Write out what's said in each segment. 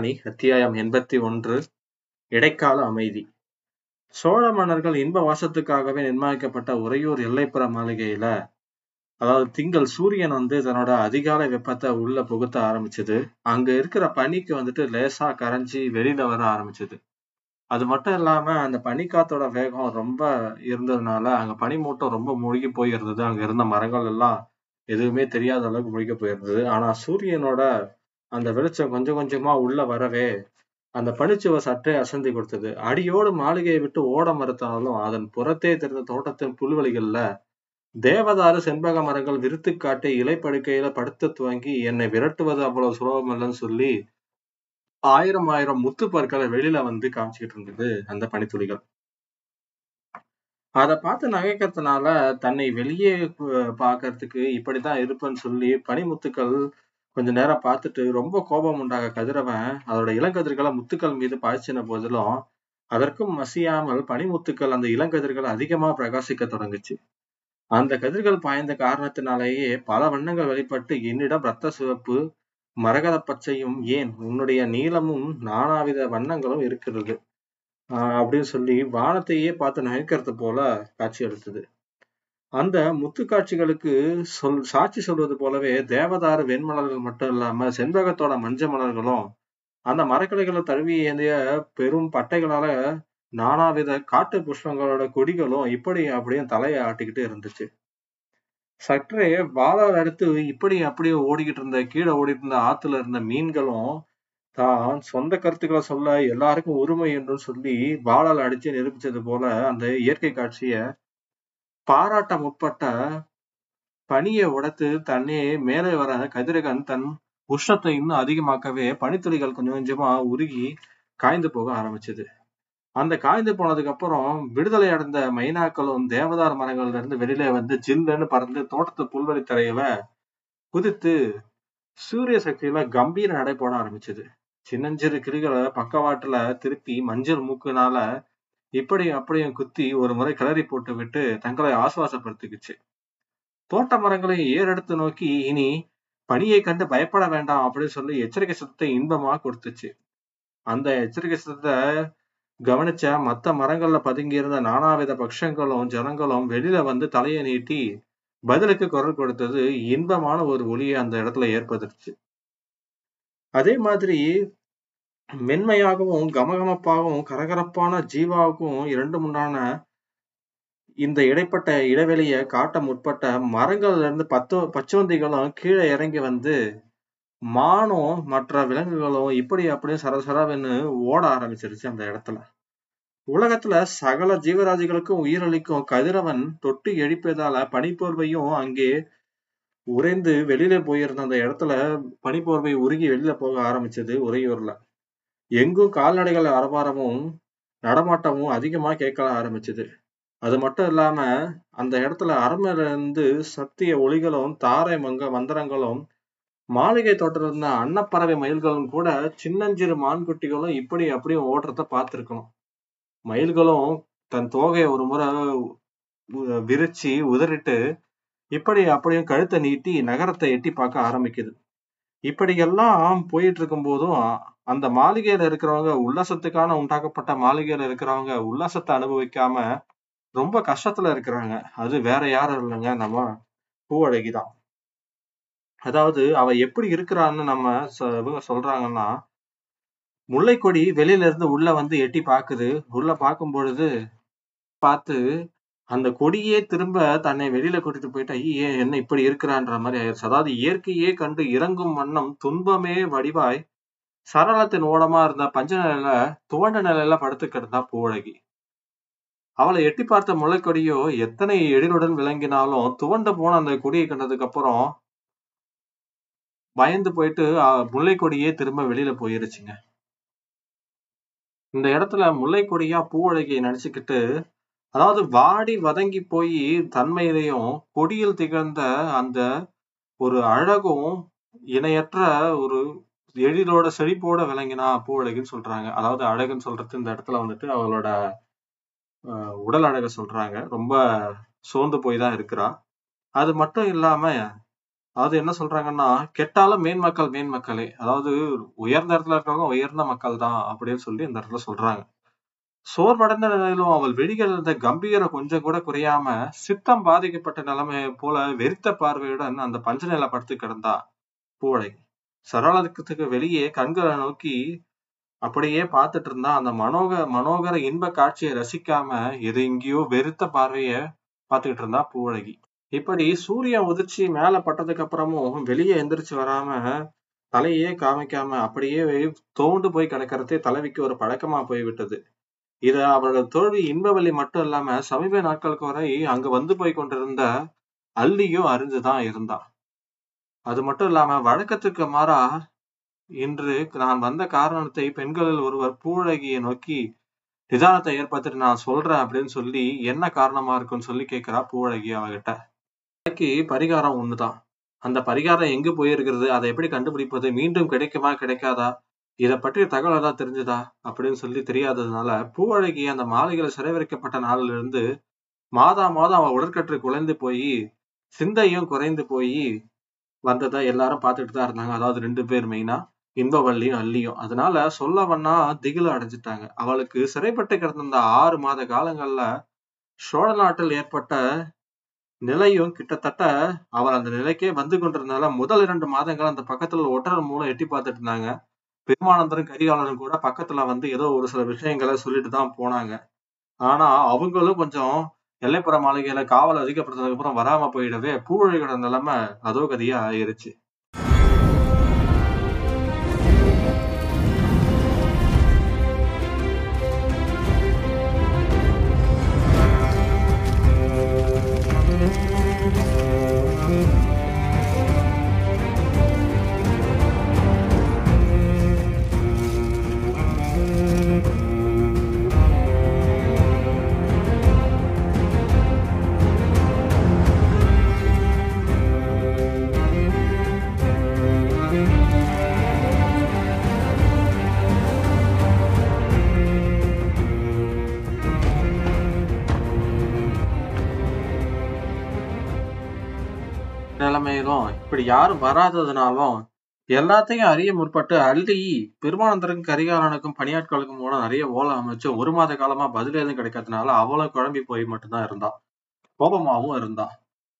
ராணி அத்தியாயம் எண்பத்தி ஒன்று இடைக்கால அமைதி. சோழ மன்னர்கள் இன்ப வாசத்துக்காகவே நிர்மாணிக்கப்பட்ட உறையூர் எல்லைப்புற மாளிகையில அதாவது திங்கள் சூரியன் வந்து தன்னோட அதிகாலை வெப்பத்தை உள்ள புகுத்த ஆரம்பிச்சது. அங்க இருக்கிற பனிக்கு வந்துட்டு லேசா கரைஞ்சி வெளியில வர ஆரம்பிச்சது. அது மட்டும் இல்லாம அந்த பனிக்காத்தோட வேகம் ரொம்ப இருந்ததுனால அங்க பனிமூட்டம் ரொம்ப மூழ்கி போயிருந்தது. அங்க இருந்த மரங்கள் எல்லாம் எதுவுமே தெரியாத அளவுக்கு மூழ்கி போயிருந்தது. ஆனா சூரியனோட அந்த வெளிச்சம் கொஞ்சம் கொஞ்சமா உள்ள வரவே அந்த பனிச்சுவர் சற்றே அசந்தி கொடுத்தது. அடியோடு மாளிகையை விட்டு ஓட மறுத்தாலும் அதன் புறத்தே தெரிந்த தோட்டத்தின் புல்வெளிகள்ல தேவதாறு செண்பக மரங்கள் விருத்து காட்டி இலைப்படுக்கையில படுத்து துவங்கி என்னை விரட்டுவது அவ்வளவு சுலபம் இல்லைன்னு சொல்லி ஆயிரம் ஆயிரம் முத்து பற்களை வெளியில வந்து காமிச்சுக்கிட்டு இருந்தது அந்த பனித்துளிகள். அதை பார்த்து நகைக்கிறதுனால தன்னை வெளியே பாக்குறதுக்கு இப்படித்தான் இருப்பேன்னு சொல்லி பனிமுத்துக்கள் கொஞ்ச நேரம் பார்த்துட்டு ரொம்ப கோபம் உண்டாக கதிரவன் அதோட இளங்கதிர்களை முத்துக்கள் மீது பாய்ச்சின போதிலும் அதற்கும் மசியாமல் பனிமுத்துக்கள் அந்த இளங்கதிர்கள் அதிகமா பிரகாசிக்க தொடங்குச்சு. அந்த கதிர்கள் பாய்ந்த காரணத்தினாலேயே பல வண்ணங்கள் வெளிப்பட்டு என்னிடம் ரத்த சிவப்பு மரகத பச்சையும் ஏன் உன்னுடைய நீளமும் நானாவித வண்ணங்களும் இருக்கிறது. ஆஹ் அப்படின்னு சொல்லி வானத்தையே பார்த்து நகைக்கிறது போல காட்சி அளித்தது. அந்த முத்து காட்சிகளுக்கு சொல் சாட்சி சொல்வது போலவே தேவதாறு வெண்மலர்கள் மட்டும் இல்லாம செண்பகத்தோட மஞ்ச மலர்களும் அந்த மரக்கிளைகளை தழுவி ஏந்திய பெரும் பட்டைகளால நானாவித காட்டு புஷ்பங்களோட கொடிகளும் இப்படி அப்படியே தலையை ஆட்டிக்கிட்டு இருந்துச்சு. சற்றே வாழால் அடுத்து இப்படி அப்படியே ஓடிக்கிட்டு இருந்த கீழே ஓடிட்டு இருந்த ஆத்துல இருந்த மீன்களும் தான் சொந்த கருத்துக்களை சொல்ல எல்லாருக்கும் உரிமை என்று சொல்லி வாழால் அடிச்சு நிரூபிச்சது போல அந்த இயற்கை காட்சிய பாராட்ட முற்பட்ட பனியை உடைத்து தன்னே மேலே வர கதிரகன் தன் உஷ்ணத்தை இன்னும் அதிகமாக்கவே பனித்துளிகள் கொஞ்சம் கொஞ்சமா உருகி காய்ந்து போக ஆரம்பிச்சது. அந்த காய்ந்து போனதுக்கு அப்புறம் விடுதலை அடைந்த மைனாக்களும் தேவதார் மரங்கள்ல இருந்து வெளியில வந்து ஜில்லுன்னு பறந்து தோட்டத்து புல்வெளி தரையில குதித்து சூரிய சக்தியில கம்பீர நடை போட ஆரம்பிச்சது. சின்னஞ்சிறு கிளிகளை பக்கவாட்டுல திருப்பி மஞ்சள் மூக்குனால இப்படி அப்படியும் குத்தி ஒரு முறை கிளறி போட்டு விட்டு தங்களை ஆசுவாசப்படுத்திக்குச்சு. தோட்ட மரங்களை ஏறெடுத்து நோக்கி இனி பனியை கண்டு பயப்பட வேண்டாம் அப்படின்னு சொல்லி எச்சரிக்கை சத்தத்தை இன்பமா கொடுத்துச்சு. அந்த எச்சரிக்கை சத்தத்தை கவனிச்ச மத்த மரங்கள்ல பதுங்கி இருந்த நானாவித பட்சங்களும் ஜனங்களும் வெளியில வந்து தலையை நீட்டி பதிலுக்கு குரல் கொடுத்தது இன்பமான ஒரு ஒளியை அந்த இடத்துல ஏற்படுத்துச்சு. அதே மாதிரி மென்மையாகவும் கமகமப்பாகவும் கரகரப்பான ஜீவாவுக்கும் இரண்டு முன்னான இந்த இடைப்பட்ட இடைவெளியை காட்ட முற்பட்ட மரங்கள்ல இருந்து பத்து பச்சோந்திகளும் கீழே இறங்கி வந்து மானும் மற்ற விலங்குகளும் இப்படி அப்படி சரசரவென்னு ஓட ஆரம்பிச்சிருச்சு அந்த இடத்துல. உலகத்துல சகல ஜீவராஜிகளுக்கும் உயிரளிக்கும் கதிரவன் தொட்டு எழுப்பியதால பனிப்போர்வையும் அங்கே உறைந்து வெளியில போயிருந்த அந்த இடத்துல பனிப்போர்வை உருகி வெளியில போக ஆரம்பிச்சது உறையூர்ல. எங்கும் கால்நடைகள் அரபாரமும் நடமாட்டமும் அதிகமா கேட்க ஆரம்பிச்சது. அது மட்டும் இல்லாம அந்த இடத்துல அரமையில இருந்து சத்திய ஒளிகளும் தாரை மங்க மந்திரங்களும் மாளிகை தோட்டத்தில் இருந்த அன்னப்பறவை மயில்களும் கூட சின்னஞ்சிறு மான்குட்டிகளும் இப்படி அப்படியும் ஓடுறத பார்த்திருக்கணும். மயில்களும் தன் தோகையை ஒரு முறை விரிச்சு உதறிட்டு இப்படி அப்படியும் கழுத்தை நீட்டி நகரத்தை எட்டி பார்க்க ஆரம்பிக்குது. இப்படியெல்லாம் போயிட்டு இருக்கும் போதும் அந்த மாளிகையில இருக்கிறவங்க உல்லாசத்துக்கான உண்டாக்கப்பட்ட மாளிகையில இருக்கிறவங்க உல்லாசத்தை அனுபவிக்காம ரொம்ப கஷ்டத்துல இருக்கிறாங்க. அது வேற யாரும் இல்லைங்க. நம்ம பூவழகிதான். அதாவது அவ எப்படி இருக்கிறான்னு நம்ம இவங்க சொல்றாங்கன்னா முல்லைக்கொடி வெளியில இருந்து உள்ள வந்து எட்டி பாக்குது உள்ள பார்க்கும் பொழுது பார்த்து அந்த கொடியே திரும்ப தன்னை வெளியில கூட்டிட்டு போயிட்டு ஐயே என்ன இப்படி இருக்கிறான்ற மாதிரி ஆயிடுச்சு. அதாவது இயற்கையே கண்டு இறங்கும் வண்ணம் துன்பமே வடிவாய் சரளத்தின் ஓடமா இருந்த பஞ்ச நிலையில துவண்ட நிலையில படுத்து கிடந்தா பூவழகி. அவளை எட்டி பார்த்த முளைக்கொடியோ எத்தனை எழிலுடன் விளங்கினாலும் துவண்ட போன அந்த கொடியை கண்டதுக்கு அப்புறம் பயந்து போயிட்டு முல்லைக்கொடியே திரும்ப வெளியில போயிருச்சுங்க. இந்த இடத்துல முல்லைக்கொடியா பூவழகியை நினைச்சுக்கிட்டு அதாவது வாடி வதங்கி போய் தன்மையிலையும் கொடியில் திகழ்ந்த அந்த ஒரு அழகும் இணையற்ற ஒரு எழிலோட செழிப்போட விளங்கினா பூவழகின்னு சொல்றாங்க. அதாவது அழகுன்னு சொல்றது இந்த இடத்துல வந்துட்டு அவளோட உடல் அழக சொல்றாங்க. ரொம்ப சோர்ந்து போய் தான் இருக்கிறா. அது மட்டும் இல்லாம அதாவது என்ன சொல்றாங்கன்னா கெட்டாலும் மேன் மக்கள் மேன் மக்களே. அதாவது உயர்ந்த இடத்துல இருக்கவங்க உயர்ந்த மக்கள் தான் அப்படின்னு சொல்லி இந்த இடத்துல சொல்றாங்க. சோர்வடைந்த நிலையிலும் அவள் விழிகள் இருந்த கம்பீரம் கொஞ்சம் கூட குறையாம சித்தம் பாதிக்கப்பட்ட நிலைமை போல வெறித்த பார்வையுடன் அந்த பஞ்ச நிலை படுத்து கிடந்தா. பூவழகி சரளத்துக்கு வெளியே கண்களை நோக்கி அப்படியே பார்த்துட்டு இருந்தா அந்த மனோக மனோகர இன்ப காட்சியை ரசிக்காம எது எங்கேயோ வெறுத்த பார்வைய பார்த்துக்கிட்டு இருந்தா பூவழகி இப்படி சூரியன் உதிர்ச்சி மேல பட்டதுக்கு அப்புறமும் வெளியே எந்திரிச்சு வராம தலையே காமிக்காம அப்படியே தோண்டு போய் கிடக்கிறதே தலைவிக்கு ஒரு பழக்கமா போய்விட்டது. இது அவளோட தோல்வி இன்பவல்லி மட்டும் இல்லாம சமீப நாட்களுக்கு வரை அங்க வந்து போய் கொண்டிருந்த அள்ளியும் அறிஞ்சுதான் இருந்தான். அது மட்டும் இல்லாம வழக்கத்திற்கு மாறா இன்று நான் வந்த காரணத்தை பெண்களில் ஒருவர் பூழகியை நோக்கி நிதானத்தை ஏற்படுத்திட்டு நான் சொல்றேன் அப்படின்னு சொல்லி என்ன காரணமா இருக்குன்னு சொல்லி கேட்கிறா பூழகி அவகிட்ட. பரிகாரம் ஒண்ணுதான். அந்த பரிகாரம் எங்க போயிருக்கிறது? அதை எப்படி கண்டுபிடிப்பது? மீண்டும் கிடைக்குமா? கிடைக்காதா? இதை பற்றிய தகவல் ஏதாவது தெரிஞ்சதா அப்படின்னு சொல்லி தெரியாததுனால பூவழகி அந்த மாலைகள் சிறைவரிக்கப்பட்ட நாளிலிருந்து மாதா மாதம் அவள் உடற்கற்று குலைந்து போய் சிந்தையும் குறைந்து போய் வந்ததை எல்லாரும் பார்த்துட்டு தான் இருந்தாங்க. அதாவது ரெண்டு பேர் மெயினா இன்பவள்ளியும் அள்ளியும் அதனால சொல்ல வண்ணா திகில அடைஞ்சிட்டாங்க. அவளுக்கு சிறைப்பட்டு கிடந்த ஆறு மாத காலங்கள்ல சோழ நாட்டில் ஏற்பட்ட நிலையும் கிட்டத்தட்ட அவள் அந்த நிலைக்கே வந்து கொண்டிருந்தால முதல் இரண்டு மாதங்கள் அந்த பக்கத்துல ஒற்றர் மூலம் எட்டி பார்த்துட்டு இருந்தாங்க. பெருமானந்தரும் கரிகாலரும் கூட பக்கத்துல வந்து ஏதோ ஒரு சில விஷயங்களை சொல்லிட்டு தான் போனாங்க. ஆனா அவங்களும் கொஞ்சம் எல்லைப்புற மாளிகையில காவல் அதிகப்படுத்ததுக்கு அப்புறம் வராம போயிடவே பூவழிகளோட நிலைமை அதோ கதியா ஆயிருச்சு. நிலைமையிலும் இப்படி யாரும் வராததுனாலும் எல்லாத்தையும் அறிய முற்பட்டு அள்ளி பெருமானந்தருக்கும் கரிகாலனுக்கும் பணியாட்களுக்கும் கூட நிறைய ஓலை அமைச்சு ஒரு மாத காலமா பதில் எதுவும் கிடைக்காதனால அவ்வளவு குழம்பி போய் மட்டும்தான் இருந்தா. கோபமாவும் இருந்தா.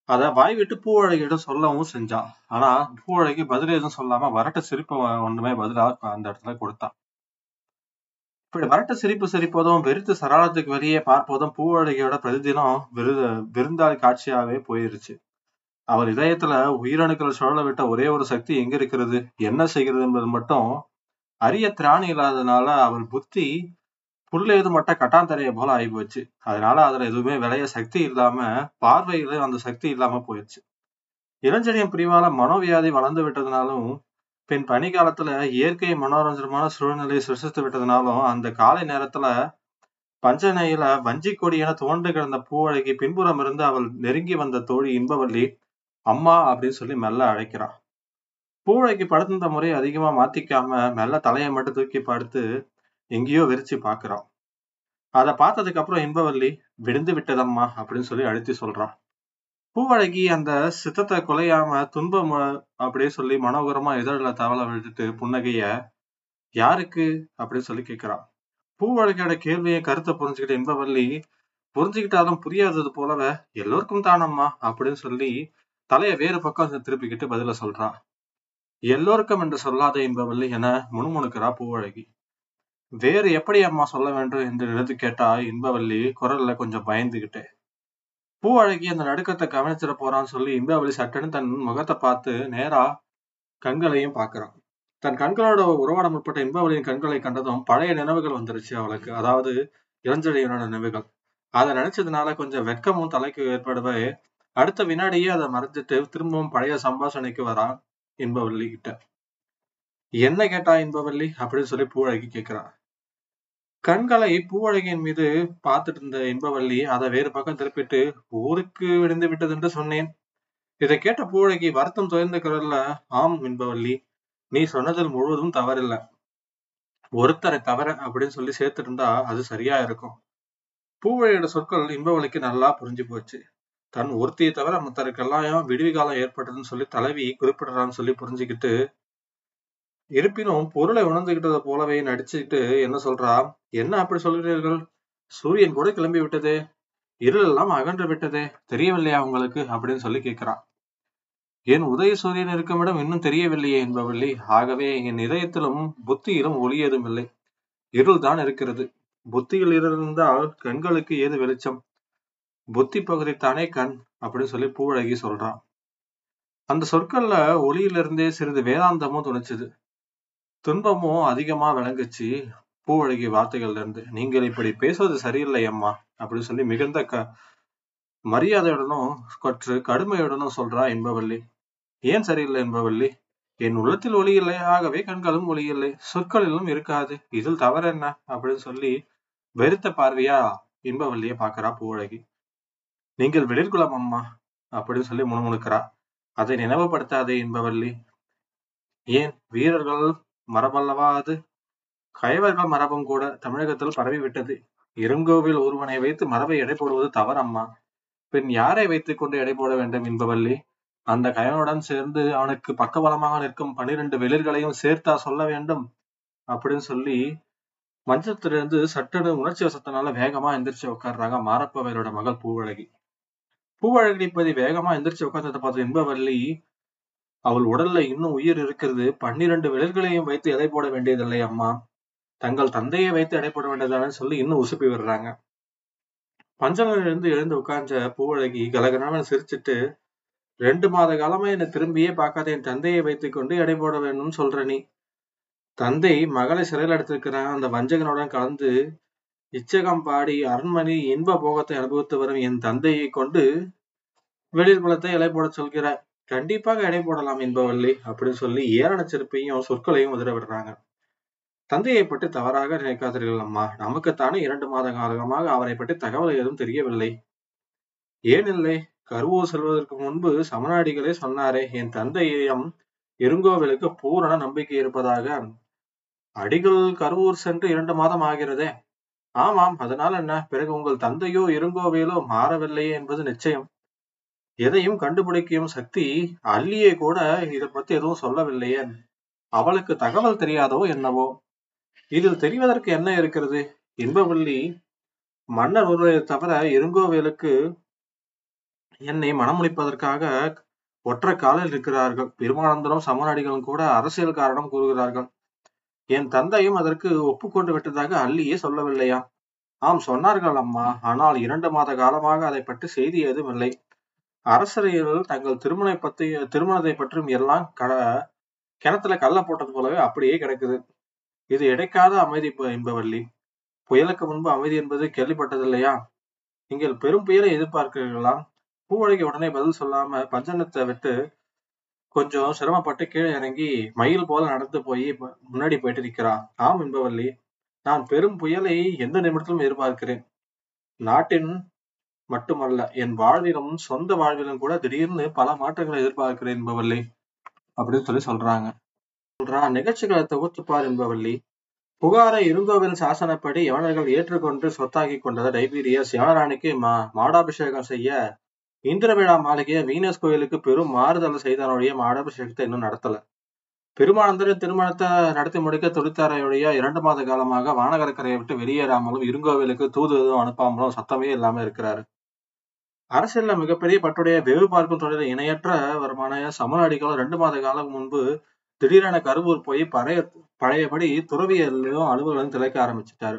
அதை வாய் விட்டு பூவழகிட்ட சொல்லவும் செஞ்சான் ஆனா பூவழகி பதில் எதுவும் சொல்லாம வரட்ட சிரிப்பு ஒண்ணுமே பதிலா அந்த இடத்துல கொடுத்தான். இப்படி வரட்ட சிரிப்பு சிரிப்பதும் வெறுத்து சராளத்துக்கு வெளியே பார்ப்பதும் பூவழகியோட பிரதிதினம் விருது விருந்தாளி காட்சியாவே போயிருச்சு. அவர் இதயத்துல உயிரணுக்களை சுழல விட்ட ஒரே ஒரு சக்தி எங்க இருக்கிறது? என்ன செய்கிறது என்பது மட்டும் அரிய திராணி இல்லாததுனால அவர் புத்தி புல்லேது மட்டும் கட்டாந்தரைய போல ஆகி போச்சு அதனால அதுல எதுவுமே விளைய சக்தி இல்லாம பார்வையில அந்த சக்தி இல்லாம போயிடுச்சு. இளஞ்செடியம் பிரிவால மனோவியாதி வளர்ந்து விட்டதுனாலும் பின் பனி காலத்துல இயற்கை மனோரஞ்சனமான சூழ்நிலையை சிருஷ்டித்து விட்டதுனாலும் அந்த காலை நேரத்துல பஞ்சனையில வஞ்சி கொடி என துவண்டு கிடந்த பூவழகி பின்புறம் இருந்து அவள் நெருங்கி வந்த தோழி இன்பவல்லி அம்மா அப்படின்னு சொல்லி மெல்ல அழைக்கிறான். பூழைக்கு படுத்திருந்த முறையை அதிகமா மாத்திக்காம மெல்ல தலையை மட்டும் தூக்கி படுத்து எங்கேயோ விரிச்சு பாக்குறான் அதை பார்த்ததுக்கு அப்புறம் இன்பவல்லி விழுந்து விட்டதம்மா அப்படின்னு சொல்லி அழுத்தி சொல்றான். பூவழகி அந்த சித்தத்தை குலையாம துன்பம் அப்படின்னு சொல்லி மனோகரமா இதழில் தவளை விட்டுட்டு புன்னகைய யாருக்கு? அப்படின்னு சொல்லி கேட்கிறான். பூவழகியோட கேள்வியை கருத்தை புரிஞ்சுக்கிட்ட இன்பவல்லி புரிஞ்சுக்கிட்டாலும் புரியாதது போலவே எல்லோருக்கும் தானம்மா? அப்படின்னு சொல்லி தலையை வேறு பக்கம் திருப்பிக்கிட்டு பதில சொல்றா எல்லோருக்கும் என்று சொல்லாத என்பவல்லி என முணுமுணுக்கிறா பூவழகி. வேறு எப்படி அம்மா சொல்ல வேண்டும் என்று நினைத்து கேட்டா இன்பவல்லி குரல்ல கொஞ்சம் பயந்துகிட்டே. பூவழகி அந்த நடுக்கத்தை கவனிச்சிட போறான்னு சொல்லி இன்பவல்லி சட்டன்னு தன் முகத்தை பார்த்து நேரா கண்களையும் பார்க்கிறான். தன் கண்களோட உறவாடம் உட்பட்ட இன்பவளியின் கண்களை கண்டதும் பழைய நினைவுகள் வந்துருச்சு அவளுக்கு. அதாவது இளஞ்செழியனோட நினைவுகள். அதை நினைச்சதுனால கொஞ்சம் வெட்கமும் தலைக்கு ஏற்படவே அடுத்த வினாடியே அதை மறைஞ்சிட்டு திரும்பவும் பழைய சம்பாஷணைக்கு வரான் இன்பவல்லி கிட்ட. என்ன கேட்டா இன்பவல்லி? அப்படின்னு சொல்லி பூவழகி கேட்கிறான் கண்களை பூவழகியின் மீது பார்த்துட்டு இருந்த இன்பவல்லி அதை வேறு பக்கம் திருப்பிட்டு ஊருக்கு விழுந்து விட்டது என்று சொன்னேன். இதை கேட்ட பூவழகி வருத்தம் துயர்ந்த குரல்ல ஆம் இன்பவல்லி நீ சொன்னதில் முழுவதும் தவறில்லை. ஒருத்தரை தவற அப்படின்னு சொல்லி சேர்த்துட்டு இருந்தா அது சரியா இருக்கும். பூவழியோட சொற்கள் இன்பவழிக்கு நல்லா புரிஞ்சு போச்சு. தன் ஒருத்தியை தவிர மத்தருக்கெல்லாம் விடுவி காலம் ஏற்பட்டதுன்னு சொல்லி தலைவி குறிப்பிடுறான்னு சொல்லி புரிஞ்சுக்கிட்டு இருப்பினும் பொருளை உணர்ந்துகிட்டதை போலவே நடிச்சுக்கிட்டு என்ன சொல்றா? என்ன அப்படி சொல்கிறீர்கள்? சூரியன் கூட கிளம்பி விட்டதே. இருள் எல்லாம் அகன்று விட்டதே. தெரியவில்லையா உங்களுக்கு? அப்படின்னு சொல்லி கேட்கிறா என் உதய சூரியன் இருக்கும் இடம் இன்னும் தெரியவில்லையே என்பவள்ளி. ஆகவே என் இதயத்திலும் புத்தியிலும் ஒளி இல்லை. இருள் தான் இருக்கிறது. புத்தியில் இருந்தால் கண்களுக்கு ஏது வெளிச்சம்? புத்தி பகுதி தானே கண் அப்படின்னு சொல்லி பூவழகி சொல்றான். அந்த சொற்கள்ல ஒளியிலிருந்தே சிறிது வேதாந்தமும் துணிச்சுது. துன்பமும் அதிகமா விளங்குச்சு பூவழகி வார்த்தைகள்ல இருந்து நீங்கள் இப்படி பேசுவது சரியில்லை அம்மா அப்படின்னு சொல்லி மிகுந்த க மரியாதையுடனும் கற்று கடுமையுடனும் சொல்றா என்பவள்ளி ஏன் சரியில்லை என்பவள்ளி என் உள்ளத்தில் ஒளி இல்லை ஆகவே கண்களும் ஒளி இல்லை சொற்களிலும் இருக்காது இதில் தவறு என்ன அப்படின்னு சொல்லி வெறுத்த பார்வையா இன்பவல்லிய பாக்குறா பூவழகி. நீங்கள் வெளிர்குலம் அம்மா. அப்படின்னு சொல்லி முணுமுணுக்கிறா. அதை நினைவுபடுத்தாதே என்பவல்லி ஏன்? வீரர்கள் மரபல்லவா அது கயவர்கள் மரபும் கூட தமிழகத்தில் பரவி விட்டது இருங்கோவில் ஒருவனை வைத்து மரபை எடை போடுவது தவறம்மா பின் யாரை வைத்துக் கொண்டு எடை போட வேண்டும் என்பவல்லி அந்த கயவனுடன் சேர்ந்து அவனுக்கு பக்கபலமாக நிற்கும் பனிரெண்டு வெளிர்களையும் சேர்த்தா சொல்ல வேண்டும். அப்படின்னு சொல்லி மஞ்சத்திலிருந்து சட்டனு உணர்ச்சி வசத்தினால வேகமா எந்திரிச்சு உட்கார்றாங்க மாரப்பவையரோட மகள் பூவழகி. பூவழகி வேகமா எந்திரிச்சு உட்கார்ந்ததை பார்த்து இன்பவல்லி அவள் உடல்ல இன்னும் உயிர் இருக்கிறது. பன்னிரண்டு விரல்களையும் வைத்து எடை போட வேண்டியதில்லை அம்மா. தங்கள் தந்தையை வைத்து எடை போட வேண்டியதானு சொல்லி இன்னும் உசுப்பி விடுறாங்க. பஞ்சனிலிருந்து எழுந்து உட்கார்ந்த பூவழகி கலகலான சிரிச்சிட்டு ரெண்டு மாத காலமா என்னை திரும்பியே பார்க்காத என் தந்தையை வைத்துக் கொண்டு எடை போட வேணும்னு சொல்ற நீ. தந்தை மகளை சிறையில் எடுத்திருக்கிறான் அந்த வஞ்சகனுடன் கலந்து இச்சகம் பாடி அரண்மனை இன்ப போகத்தை அனுபவித்து வரும் என் தந்தையை கொண்டு வெளிர் குலத்தை இலை போட சொல்கிறார். கண்டிப்பாக எடை போடலாம் என்பவல்லி அப்படின்னு சொல்லி ஏரண சிறப்பையும் சொற்களையும் உதற விடுறாங்க. தந்தையை பற்றி தவறாக நினைக்காதீர்கள் அம்மா. நமக்குத்தானே இரண்டு மாத காலமாக அவரை பற்றி தகவல் எதுவும் தெரியவில்லை. ஏன் இல்லை கருவூர் செல்வதற்கு முன்பு சமநாடிகளே சொன்னாரே என் தந்தையிடம் இருங்கோவிலுக்கு பூரண நம்பிக்கை இருப்பதாக. அடிகள் கருவூர் சென்று இரண்டு மாதம் ஆகிறதே. ஆமாம் அதனால் என்ன? பிறகு உங்கள் தந்தையோ இருங்கோவையிலோ மாறவில்லையே என்பது நிச்சயம். எதையும் கண்டுபிடிக்கும் சக்தி அல்லியே கூட இதை பத்தி எதுவும் சொல்லவில்லையே. அவளுக்கு தகவல் தெரியாதோ என்னவோ? இதில் தெரிவதற்கு என்ன இருக்கிறது? இன்பவல்லி மன்னர் ஒருவரை தவிர இருங்கோவேலுக்கு என்னை மனமுடிப்பதற்காக ஒற்றை காலில் இருக்கிறார்கள். பெருமானந்தரும் சமநாடிகளும் கூட அரசியல் காரணம் கூறுகிறார்கள். என் தந்தையும் அதற்கு ஒப்புக்கொண்டு விட்டதாக அல்லியே சொல்லவில்லையா? ஆம் சொன்னார்கள் அம்மா. ஆனால் இரண்டு மாத காலமாக அதை பற்றி செய்தி ஏதும் இல்லை. அரசரையர்கள் தங்கள் திருமண பத்தி திருமணத்தை பற்றியும் எல்லாம் கட கிணத்துல கல்ல போட்டது போலவே அப்படியே கிடக்குது. இது இடைக்காத அமைதி என்பவள்ளி புயலுக்கு முன்பு அமைதி என்பது கேள்விப்பட்டதில்லையா? நீங்கள் பெரும் புயலை எதிர்பார்க்கிறீர்களா? பூவழகி உடனே பதில் சொல்லாம பஞ்சனத்தை விட்டு கொஞ்சம் சிரமப்பட்டு கீழே இறங்கி மயில் போல நடந்து போய் முன்னாடி போயிட்டு இருக்கிறா ஆம் என்பவல்லி நான் பெரும் புயலை எந்த நிமிடத்திலும் எதிர்பார்க்கிறேன். நாட்டின் மட்டுமல்ல என் வாழ்விலும் சொந்த வாழ்விலும் கூட திடீர்னு பல மாற்றங்களை எதிர்பார்க்கிறேன் என்பவல்லி அப்படின்னு சொல்லி சொல்றாங்க. சொல்றான் நிகழ்ச்சிகளை தொகுத்துப்பார் என்பவல்லி புகாரை இருங்கோவில் சாசனப்படி யவனர்கள் ஏற்றுக்கொண்டு சொத்தாக்கி கொண்டதை டைபீரியஸ் யவனராணிக்கு மா மாடாபிஷேகம் செய்ய இந்திரவிழா மாளிகையை வீனஸ் கோயிலுக்கு பெரும் மாறுதல் செய்தனுடைய மாடாபிஷேகத்தை இன்னும் நடத்தல. பெருமானந்தரின் திருமணத்தை நடத்தி முடிக்க தொழிற்சாலையுடைய இரண்டு மாத காலமாக வானகரக்கரையை விட்டு வெளியேறாமலும் இருங்கோவிலுக்கு தூது எதுவும் அனுப்பாமலும் சத்தமே இல்லாம இருக்கிறாரு. அரசியல்ல மிகப்பெரிய பட்டுடைய வெகு பார்க்கும் தொழில இணையற்ற வருமான சமநாடிகளும் ரெண்டு மாத காலம் முன்பு திடீரென கருவூர் போய் பழைய பழையபடி துறவியலையும் அலுவலகம் திளைக்க ஆரம்பிச்சிட்டாரு.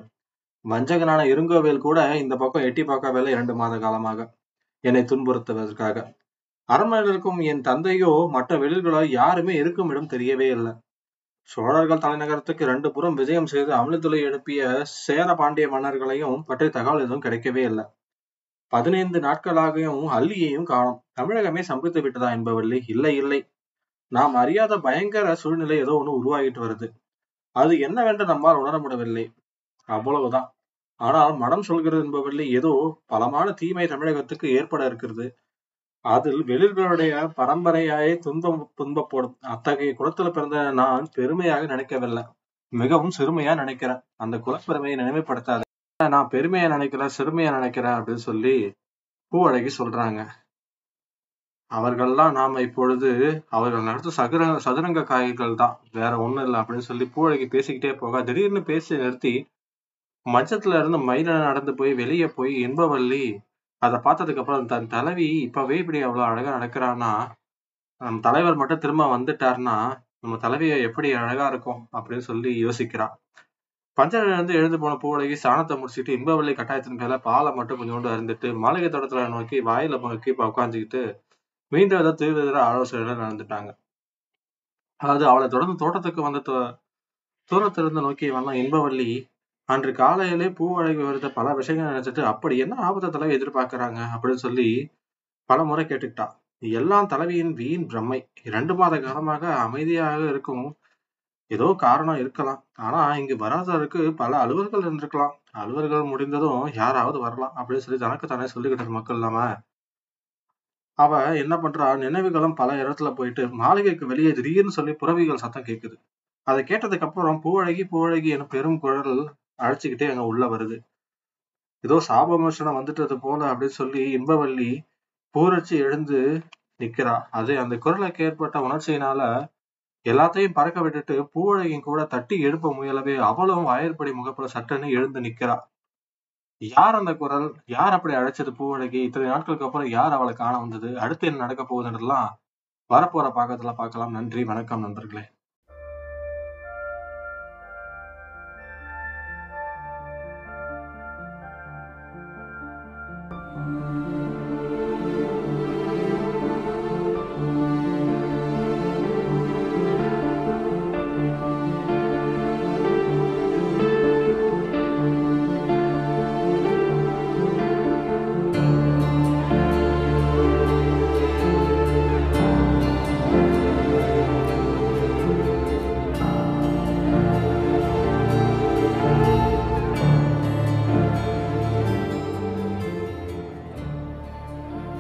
வஞ்சகனான இருங்கோவில் கூட இந்த பக்கம் எட்டி வேலை இரண்டு மாத காலமாக. என்னை துன்புறுத்துவதற்காக. அரண்மனையில் இருக்கும் என் தந்தையோ மற்ற வெளிகளோ யாருமே இருக்கும் இடம் தெரியவே இல்லை. சோழர்கள் தலைநகரத்துக்கு ரெண்டு புறம் விஜயம் செய்து அமளித்துளை எழுப்பிய சேர பாண்டிய மன்னர்களையும் பற்றி தகவல் எதுவும் கிடைக்கவே இல்லை. பதினைந்து நாட்களாகவும் அல்லியையும் காணும். தமிழகமே சம்பித்து விட்டதா என்பவல்லி இல்லை இல்லை. நாம் அறியாத பயங்கர சூழ்நிலை ஏதோ ஒன்று உருவாகிட்டு வருது. அது என்னவென்று நம்மால் உணர முடியவில்லை. அவ்வளவுதான். ஆனால் மனம் சொல்கிறது என்பவல்லி ஏதோ பலமான தீமை தமிழகத்துக்கு ஏற்பட இருக்கிறது. அதில் வெளிர்களுடைய பரம்பரையாயே துன்பம் துன்பப்படும் அத்தகைய குலத்துல பிறந்த நான் பெருமையாக நினைக்கவில்லை. மிகவும் சிறுமையா நினைக்கிறேன். அந்த குலப்பெருமையை நினைவுபடுத்தாத. நான் பெருமையா நினைக்கிறேன் சிறுமையா நினைக்கிறேன் அப்படின்னு சொல்லி பூவழகி சொல்றாங்க. அவர்கள்லாம் நாம இப்பொழுது அவர்கள் நடத்தும் சதுர சதுரங்க காய்கள் தான். வேற ஒண்ணும் இல்லை அப்படின்னு சொல்லி பூவழகி பேசிக்கிட்டே போக திடீர்னு பேசி நிறுத்தி மச்சத்துல இருந்து மயில நடந்து போய் வெளியே போய் இன்பவள்ளி அதை பார்த்ததுக்கு அப்புறம் தன் தலைவி இப்பவே இப்படி அவ்வளவு அழகா நடக்கிறான்னா நம்ம தலைவர் மட்டும் திரும்ப வந்துட்டாருன்னா நம்ம தலைவிய எப்படி அழகா இருக்கும் அப்படின்னு சொல்லி யோசிக்கிறா. பஞ்சனையில இருந்து எழுந்து போன பூவழகி சாணத்தை முடிச்சுட்டு இன்பவள்ளி கட்டாயத்தின் மேல பாலை மட்டும் கொஞ்சோண்டு அருந்துட்டு மாளிகை தோட்டத்துல நோக்கி வாயில நோக்கி உட்காந்துக்கிட்டு மீண்டும் ஏதோ தீவிர ஆலோசனை நடந்துட்டாங்க. அதாவது அவளை தொடர்ந்து தோட்டத்துக்கு வந்த தூ- தூரத்திலிருந்து நோக்கி வந்த இன்பவள்ளி அன்று காலையிலே பூவழகி வருத பல விஷயங்கள் நினைச்சிட்டு அப்படி என்ன ஆபத்தை தலைவி எதிர்பார்க்கிறாங்க? அப்படின்னு சொல்லி பல முறை கேட்டுக்கிட்டா. எல்லாம் தலைவியின் வீண் பிரம்மை. இரண்டு மாத காலமாக அமைதியாக இருக்கும். ஏதோ காரணம் இருக்கலாம். ஆனா இங்கு வராதவருக்கு பல அலுவல்கள் இருந்திருக்கலாம். அலுவல்கள் முடிந்ததும் யாராவது வரலாம். அப்படின்னு சொல்லி தனக்கு தானே சொல்லிக்கிட்டார் மக்கள் இல்லாம அவ என்ன பண்றா? நினைவுகளும் பல இடத்துல போயிட்டு மாளிகைக்கு வெளியே திடீர்னு சொல்லி புறவிகள் சத்தம் கேட்குது அதை கேட்டதுக்கு அப்புறம் பூவழகி பூவழகி என பெரும் குரல் அழைச்சிக்கிட்டே அங்க உள்ள வருது. ஏதோ சாபமோஷனம் வந்துட்டது போல அப்படின்னு சொல்லி இன்பவள்ளி பூரட்சி எழுந்து நிக்கிறா. அது அந்த குரலுக்கு ஏற்பட்ட உணர்ச்சியினால எல்லாத்தையும் பறக்க விட்டுட்டு பூவழகியும் கூட தட்டி எழுப்ப முயலவே அவளும் வயற்படி முகப்புல சட்டன்னு எழுந்து நிக்கிறா. யார் அந்த குரல்? யார் அப்படி அழைச்சது பூவழகி? இத்தனை நாட்களுக்கு அப்புறம் யார் அவளை காண வந்தது? அடுத்து என்ன நடக்க போகுதுன்றதெல்லாம் வரப்போற பாக்கத்துல பார்க்கலாம். நன்றி வணக்கம் நண்பர்களே.